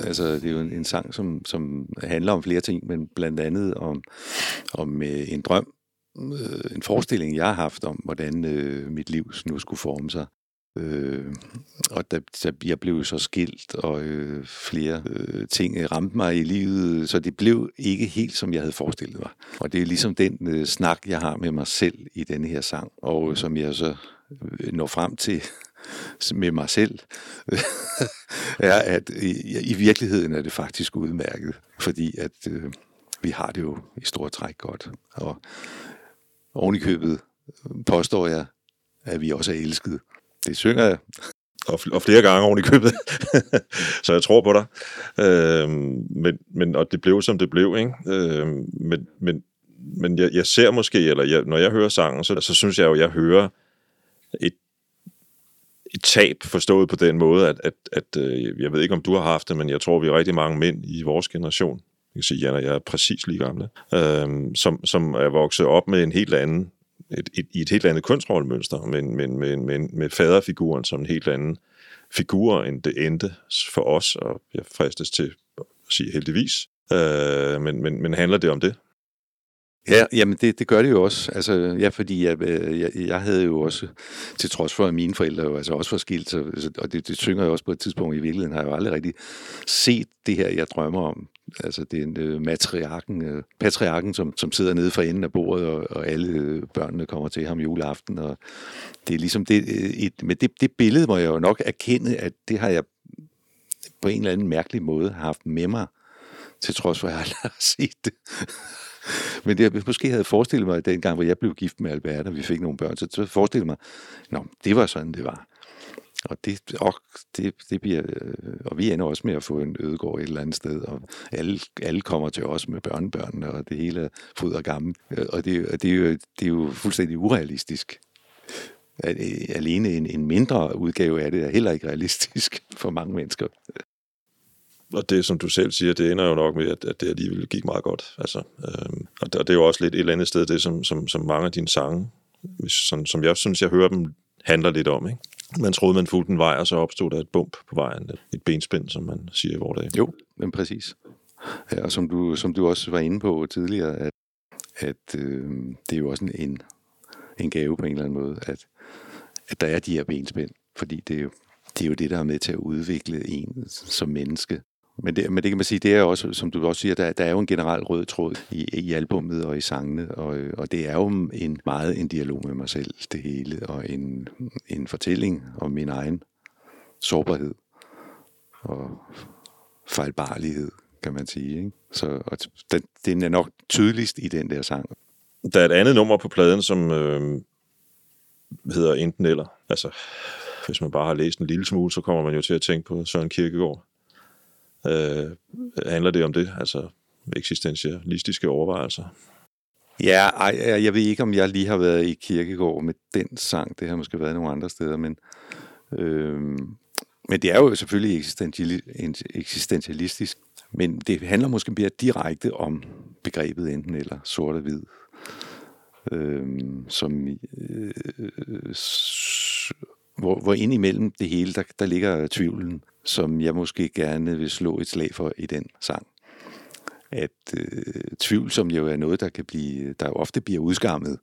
Altså, det er jo en, en sang, som, som handler om flere ting, men blandt andet om, om øh, en drøm, øh, en forestilling, jeg har haft om, hvordan øh, mit liv nu skulle forme sig. Øh, og da, da jeg blev så skilt, og øh, flere øh, ting øh, ramte mig i livet, øh, så det blev ikke helt, som jeg havde forestillet mig. Og det er ligesom den øh, snak, jeg har med mig selv i denne her sang, og øh, som jeg så øh, når frem til med mig selv, er, at øh, i, i virkeligheden er det faktisk udmærket, fordi at øh, vi har det jo i store træk godt. Og oven i købet påstår jeg, at vi også er elskede. Det synger jeg. Og, og flere gange oven i købet. så jeg tror på dig. Øh, men, men, og det blev, som det blev. Ikke? Øh, men men, men jeg, jeg ser måske, eller jeg, når jeg hører sangen, så, så synes jeg jo, at jeg hører et, et tab forstået på den måde, at, at, at øh, jeg ved ikke, om du har haft det, men jeg tror, vi er rigtig mange mænd i vores generation, jeg kan sige, Jan og jeg er præcis lige gamle, øhm, som, som er vokset op med en helt anden et, et, i et helt andet kønsrollemønster, men, men, men, men med faderfiguren som en helt anden figur, end det endte for os, og jeg fristes til at sige heldigvis. Øh, men, men, men handler det om det? Ja, jamen det, det gør det jo også. Altså, ja, fordi jeg, øh, jeg, jeg havde jo også, til trods for at mine forældre jo altså også var skilt, så, og det, det synger jeg også på et tidspunkt i virkeligheden, har jeg jo aldrig rigtig set det her, jeg drømmer om. Altså det er en øh, matriarken, øh, patriarken, som, som sidder nede for enden af bordet, og, og alle øh, børnene kommer til ham juleaften, og det er ligesom det, øh, et, men det, det billede må jeg jo nok erkende, at det har jeg på en eller anden mærkelig måde haft med mig, til trods for, at jeg aldrig har set det. Men det, jeg måske havde forestillet mig, dengang, hvor jeg blev gift med Albert, og vi fik nogle børn, så, så forestillede mig, nå, det var sådan, det var. Og det, og det, det bliver, øh, og vi ender også med at få en ødegård et eller andet sted, og alle, alle kommer til os med børnebørnene, og det hele er fod og gammel. Øh, og det, og det, er jo, det er jo fuldstændig urealistisk. Øh, alene en, en mindre udgave af det er heller ikke realistisk for mange mennesker. Og det, som du selv siger, det ender jo nok med, at, at det alligevel gik meget godt. Altså, øh, og, det, og det er jo også lidt et eller andet sted, det som, som, som mange af dine sange, hvis, sådan, som jeg synes, jeg hører dem, handler lidt om. Ikke? Man troede, man fulgte en vej, og så opstod der et bump på vejen. Et benspænd, som man siger i vores dag. Jo, men præcis. Ja, og som du, som du også var inde på tidligere, at, at øh, det er jo også en, en, en gave på en eller anden måde, at, at der er de her benspænd, fordi det er, jo, det er jo det, der er med til at udvikle en som menneske. Men det, men det kan man sige, det er også, som du også siger, der, der er jo en generel rød tråd i, i albummet og i sangene, og, øh, og det er jo en meget en dialog med mig selv, det hele, og en, en fortælling om min egen sårbarhed og fejlbarlighed, kan man sige. Ikke? Så og den, den er nok tydeligst i den der sang. Der er et andet nummer på pladen, som øh, hedder Enten Eller. Altså, hvis man bare har læst en lille smule, så kommer man jo til at tænke på Søren Kierkegaard. Øh, handler det om det? Altså eksistentialistiske overvejelser? Ja, ej, jeg jeg ved ikke, om jeg lige har været i Kirkegård med den sang. Det har måske været nogle andre steder, men, øh, men det er jo selvfølgelig eksistentialistisk. Men det handler måske mere direkte om begrebet enten eller sort og hvid. Øhm, som, øh, s- hvor, hvor ind imellem det hele, der, der ligger tvivlen, som jeg måske gerne vil slå et slag for i den sang at øh, tvivl, som jo er noget, der kan blive, der jo ofte bliver udskammet,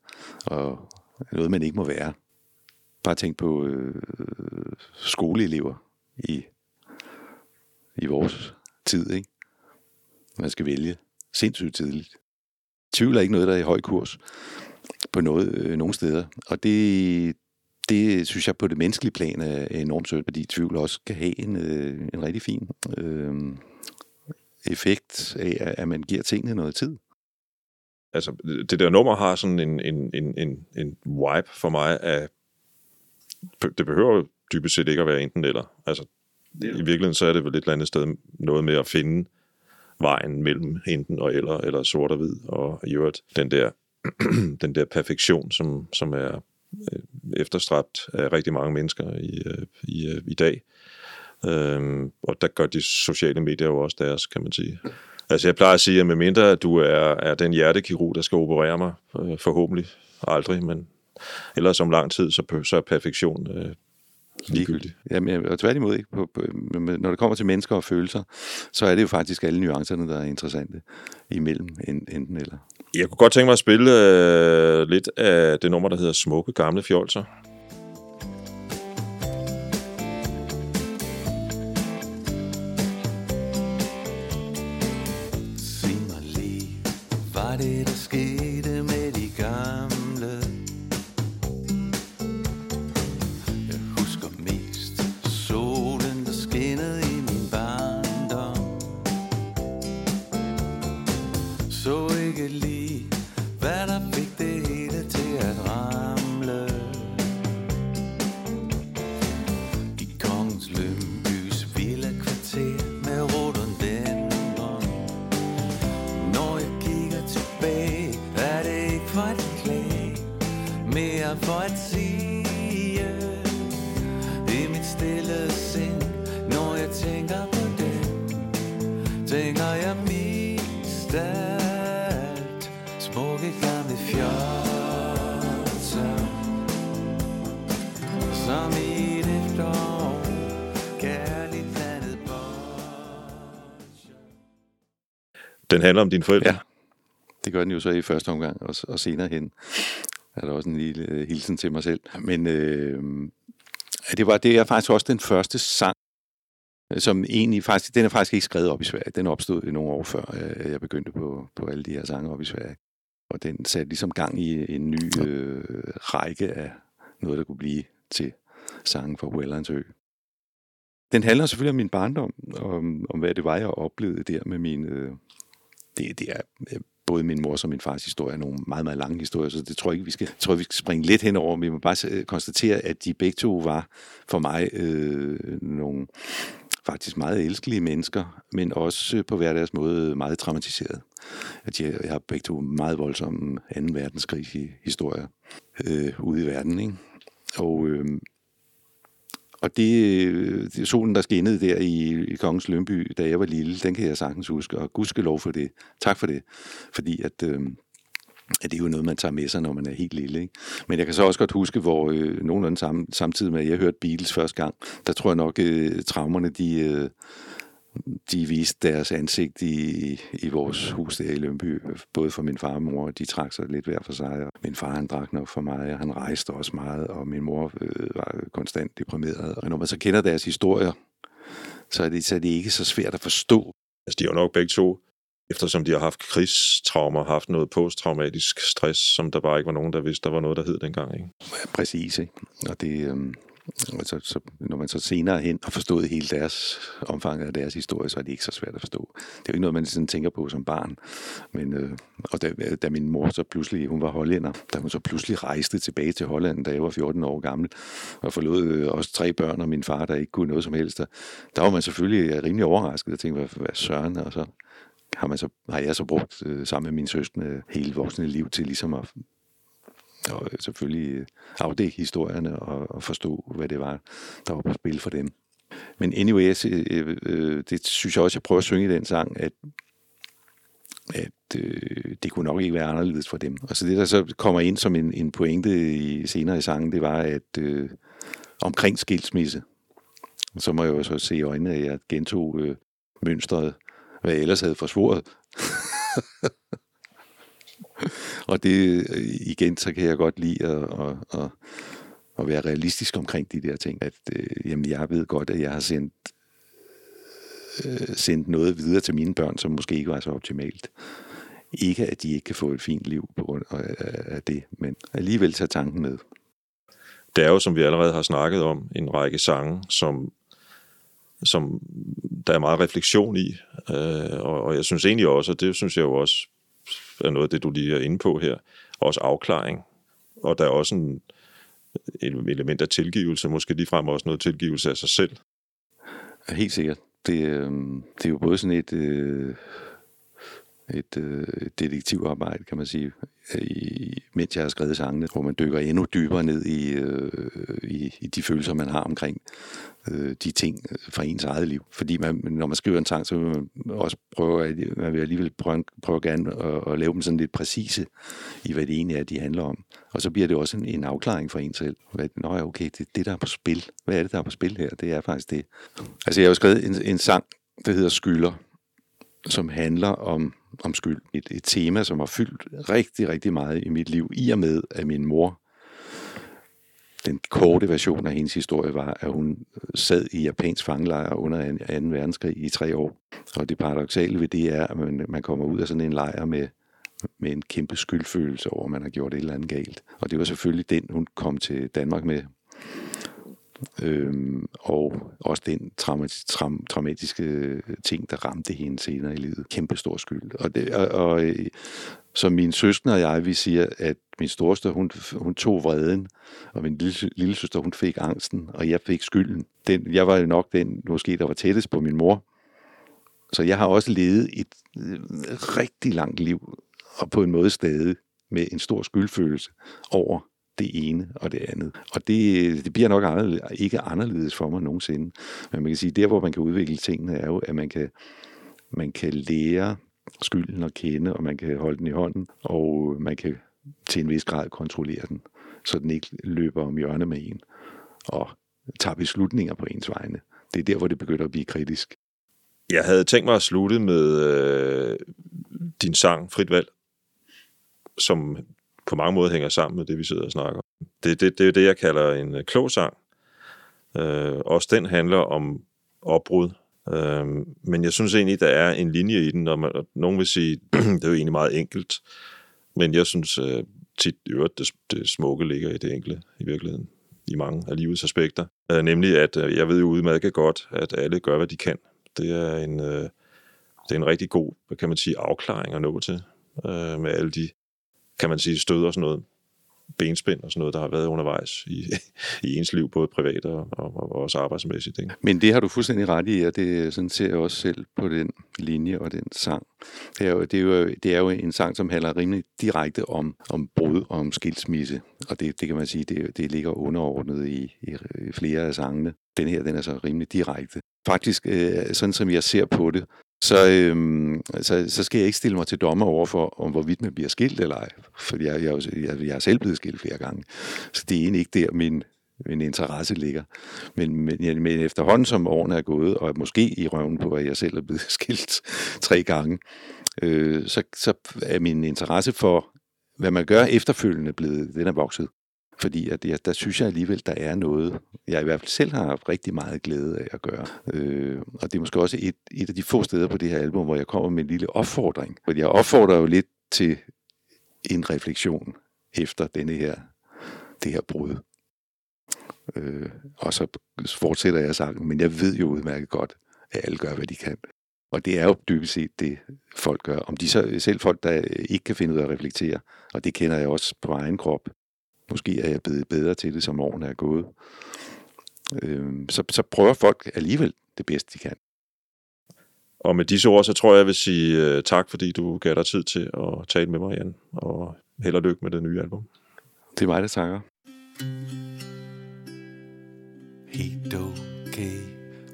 og noget, man ikke må være. Bare tænk på øh, skoleelever i, i vores tid, ikke? Man skal vælge sindssygt tidligt. Tvivl er ikke noget, der er i høj kurs på noget, øh, nogle steder. Og det, det synes jeg på det menneskelige plan er enormt sødt, fordi tvivl også kan have en, øh, en rigtig fin øh, effekt af, at man giver tingene noget tid. Altså, det der nummer har sådan en, en, en, en, en vibe for mig af... Det behøver jo dybest set ikke at være enten eller. Altså, i virkeligheden så er det vel et eller andet sted noget med at finde vejen mellem enten og eller, eller sort og hvid, og i øvrigt den der, den der perfektion, som, som er Øh, efterstræbt af rigtig mange mennesker i, øh, i, øh, i dag. Øhm, og der gør de sociale medier jo også deres, kan man sige. Altså jeg plejer at sige, at medmindre du er, er den hjertekirurg, der skal operere mig, øh, forhåbentlig aldrig, men ellers om lang tid, så, så er perfektion øh, ligegyldig. Jamen, og tværtimod ikke. På, på, når det kommer til mennesker og følelser, så er det jo faktisk alle nuancerne, der er interessante imellem en, enten eller. Jeg kunne godt tænke mig at spille øh, lidt af det nummer, der hedder Smukke Gamle Fjolser. Sig mig lige, hvad det der skete Den handler om dine forældre. Ja. Det gør den jo så i første omgang, og, og senere hen er der også en lille øh, hilsen til mig selv. Men øh, det var det er faktisk også den første sang, øh, som egentlig faktisk, den er faktisk ikke skrevet op i Sverige. Den opstod nogle år før, øh, jeg begyndte på, på alle de her sange op i Sverige. Og den satte ligesom gang i en ny øh, række af noget, der kunne blive til sangen for Wellands Ø. Den handler selvfølgelig om min barndom, om, om hvad det var, jeg oplevede der med mine, øh, det, det er øh, både min mors og min fars historie er nogle meget, meget lange historier, så det tror jeg ikke, vi skal, tror, jeg, vi skal springe lidt henover. Vi må bare øh, konstatere, at de begge to var for mig øh, nogle faktisk meget elskelige mennesker, men også øh, på hver deres måde meget traumatiseret. At jeg, jeg har begge to meget voldsomme 2. verdenskrig historier øh, ude i verden. Ikke? Og, øh, og det, det, solen, der skinnede der i, i Kongens Lønby, da jeg var lille, den kan jeg sagtens huske, og gudskelov for det. Tak for det. Fordi at, øh, at det er jo noget, man tager med sig, når man er helt lille. Ikke? Men jeg kan så også godt huske, hvor øh, nogenlunde sam, samtidig med, at jeg hørte Beatles første gang, der tror jeg nok, øh, traumerne, de, øh, de viste deres ansigt i, i vores hus der i Lønby. Både for min far og mor, de trak sig lidt hver for sig. Og min far, han drak nok for meget, og han rejste også meget, og min mor øh, var konstant deprimeret. Og når man så kender deres historier, så er det, så er det ikke så svært at forstå. Altså, de har jo nok begge to, eftersom de har haft krigstraumer, haft noget posttraumatisk stress, som der bare ikke var nogen, der vidste, der var noget, der hed dengang. Ikke? Ja, præcis, ikke? Og det, øhm, så, så, når man så senere hen har forstået hele deres omfang af deres historie, så er det ikke så svært at forstå. Det er jo ikke noget, man sådan tænker på som barn. Men, øh, og da, da min mor så pludselig, hun var hollænder, da hun så pludselig rejste tilbage til Holland, da jeg var 14 år gammel, og forlod øh, også tre børn og min far, der ikke kunne noget som helst, der, der var man selvfølgelig øh, rimelig overrasket og tænkte, hvad, hvad søren, og så har, man så, har jeg så brugt øh, sammen med min søskende øh, hele voksne liv til ligesom at og øh, selvfølgelig øh, afdække historierne og, og forstå, hvad det var, der var på spil for dem. Men anyways, øh, øh, øh, det synes jeg også, jeg prøver at synge i den sang, at, at øh, det kunne nok ikke være anderledes for dem. Og så det, der så kommer ind som en, en pointe i, senere i sangen, det var, at øh, omkring skilsmisse, så må jeg jo så se i øjnene, at jeg gentog øh, mønstret, hvad jeg ellers havde forsvoret. og det, øh, igen, så kan jeg godt lide at, at, at, at være realistisk omkring de der ting. At, øh, jamen, jeg ved godt, at jeg har sendt, øh, sendt noget videre til mine børn, som måske ikke var så optimalt. Ikke, at de ikke kan få et fint liv på grund af, af det, men alligevel tage tanken med. Det er jo, som vi allerede har snakket om, en række sange, som, som der er meget refleksion i. Øh, og, og jeg synes egentlig også, og det synes jeg jo også er noget af det, du lige er inde på her, også afklaring. Og der er også en, element af tilgivelse, måske ligefrem også noget tilgivelse af sig selv. Helt sikkert. Det, øh, det er jo både sådan et, øh, et øh, detektivarbejde, kan man sige, i, mens jeg har skrevet sangene, hvor man dykker endnu dybere ned i, øh, i, i de følelser, man har omkring øh, de ting øh, fra ens eget liv. Fordi man, når man skriver en sang, så vil man også prøve, at man vil alligevel prøve, prøve gerne at, at lave dem sådan lidt præcise i, hvad det egentlig er, de handler om. Og så bliver det også en, en afklaring for en selv. Hvad, Nå ja, okay, det er det, der er på spil. Hvad er det, der er på spil her? Det er faktisk det. Altså, jeg har jo skrevet en, en sang, der hedder Skylder, som handler om, om skyld. Et, et tema, som har fyldt rigtig, rigtig meget i mit liv, i og med, at min mor, den korte version af hendes historie var, at hun sad i japansk fangelejr under 2. verdenskrig i tre år. Og det paradoxale ved det er, at man, man kommer ud af sådan en lejr med, med en kæmpe skyldfølelse over, at man har gjort et eller andet galt. Og det var selvfølgelig den, hun kom til Danmark med, Øhm, og også den traumat, traum, traumatiske ting, der ramte hende senere i livet. Kæmpe stor skyld. Og, det, og, og øh, som min søskende og jeg, vi siger, at min storste, hun, hun tog vreden, og min lille, lille søster, hun fik angsten, og jeg fik skylden. Den, jeg var nok den, måske, der var tættest på min mor. Så jeg har også levet et øh, rigtig langt liv, og på en måde stadig med en stor skyldfølelse over det ene og det andet. Og det, det bliver nok anderledes, ikke anderledes for mig nogensinde. Men man kan sige, der hvor man kan udvikle tingene, er jo, at man kan, man kan lære skylden at kende, og man kan holde den i hånden, og man kan til en vis grad kontrollere den, så den ikke løber om hjørne med en, og tager beslutninger på ens vegne. Det er der, hvor det begynder at blive kritisk. Jeg havde tænkt mig at slutte med øh, din sang, Frit Valg, som på mange måder hænger sammen med det, vi sidder og snakker om. Det, det, det er det, jeg kalder en øh, klog sang. Øh, også den handler om opbrud. Øh, men jeg synes egentlig, der er en linje i den, og man, nogen vil sige, det er jo egentlig meget enkelt, men jeg synes øh, tit øvrigt, det, det smukke ligger i det enkle i virkeligheden, i mange af livets aspekter. Øh, nemlig, at øh, jeg ved jo udmærket godt, at alle gør, hvad de kan. Det er en... Øh, det er en rigtig god, hvad kan man sige, afklaring at nå til, øh, med alle de, kan man sige, stød og sådan noget, benspænd og sådan noget, der har været undervejs i, i ens liv, både privat og, og, og også arbejdsmæssigt. Ikke? Men det har du fuldstændig ret i, og det sådan ser jeg også selv på den linje og den sang. Det er jo, det er jo, det er jo en sang, som handler rimelig direkte om, om brud og om skilsmisse. Og det, det kan man sige, det, det ligger underordnet i, i flere af sangene. Den her, den er så rimelig direkte. Faktisk, øh, sådan som jeg ser på det, så, øhm, så, så skal jeg ikke stille mig til dommer over for, om hvorvidt man bliver skilt eller ej. For jeg, jeg, jeg, jeg er selv blevet skilt flere gange. Så det er egentlig ikke der, min, min interesse ligger. Men, men, men efterhånden som årene er gået, og måske i røven på, at jeg selv er blevet skilt tre gange, øh, så, så er min interesse for, hvad man gør efterfølgende, blevet, den er vokset. Fordi at, ja, der synes jeg alligevel, der er noget, jeg i hvert fald selv har haft rigtig meget glæde af at gøre. Øh, og det er måske også et, et af de få steder på det her album, hvor jeg kommer med en lille opfordring. Fordi jeg opfordrer jo lidt til en refleksion efter denne her, det her brud. Øh, og så fortsætter jeg sangen, men jeg ved jo udmærket godt, at alle gør, hvad de kan. Og det er jo dybest set det, folk gør. Om de så selv folk, der ikke kan finde ud af at reflektere, og det kender jeg også på egen krop, Måske er jeg blevet bedre til det, som årene er gået. Øh, så, så prøver folk alligevel det bedste, de kan. Og med disse ord, så tror jeg, jeg vil sige uh, tak, fordi du gav dig tid til at tale med mig, Jan. Og held og lykke med det nye album. Det er mig, der takker. Helt okay,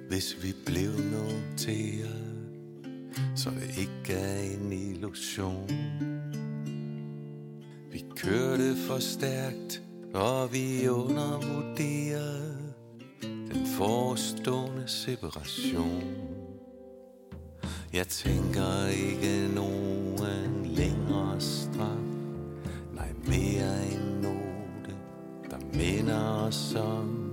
hvis vi blev noteret, så det ikke er en illusion. Vi kørte for stærkt, og vi undervurderede den forestående separation. Jeg tænker ikke nogen længere straf, nej mere end note, der minder os om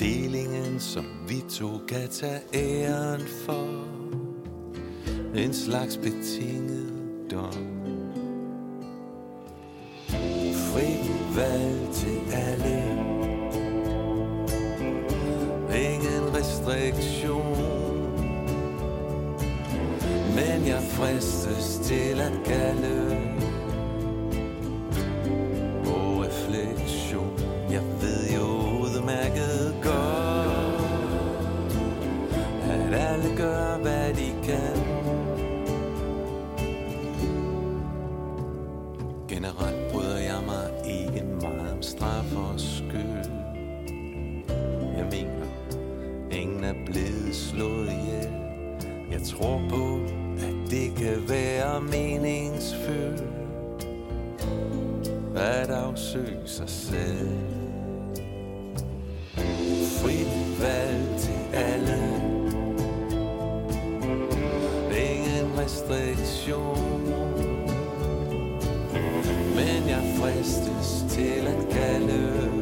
delingen, som vi to kan tage æren for. En slags betinget dom frit valg til alle. Ingen restriktion. Men jeg fristes til at kalde At sig selv. Frit valg til alle. Ingen restriktion. Men jeg fristes til at kalde.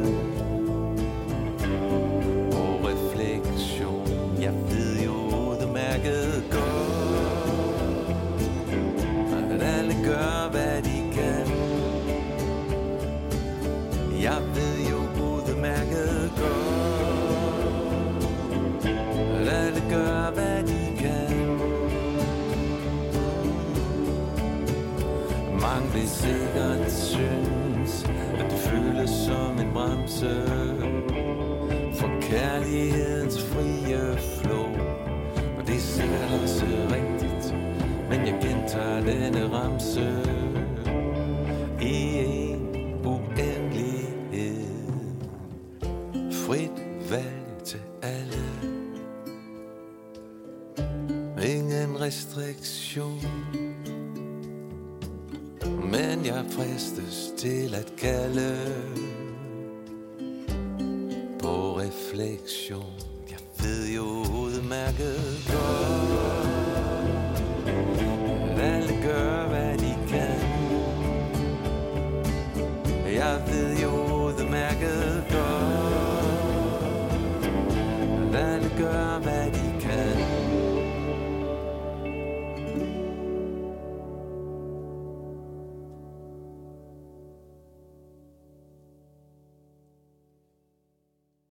På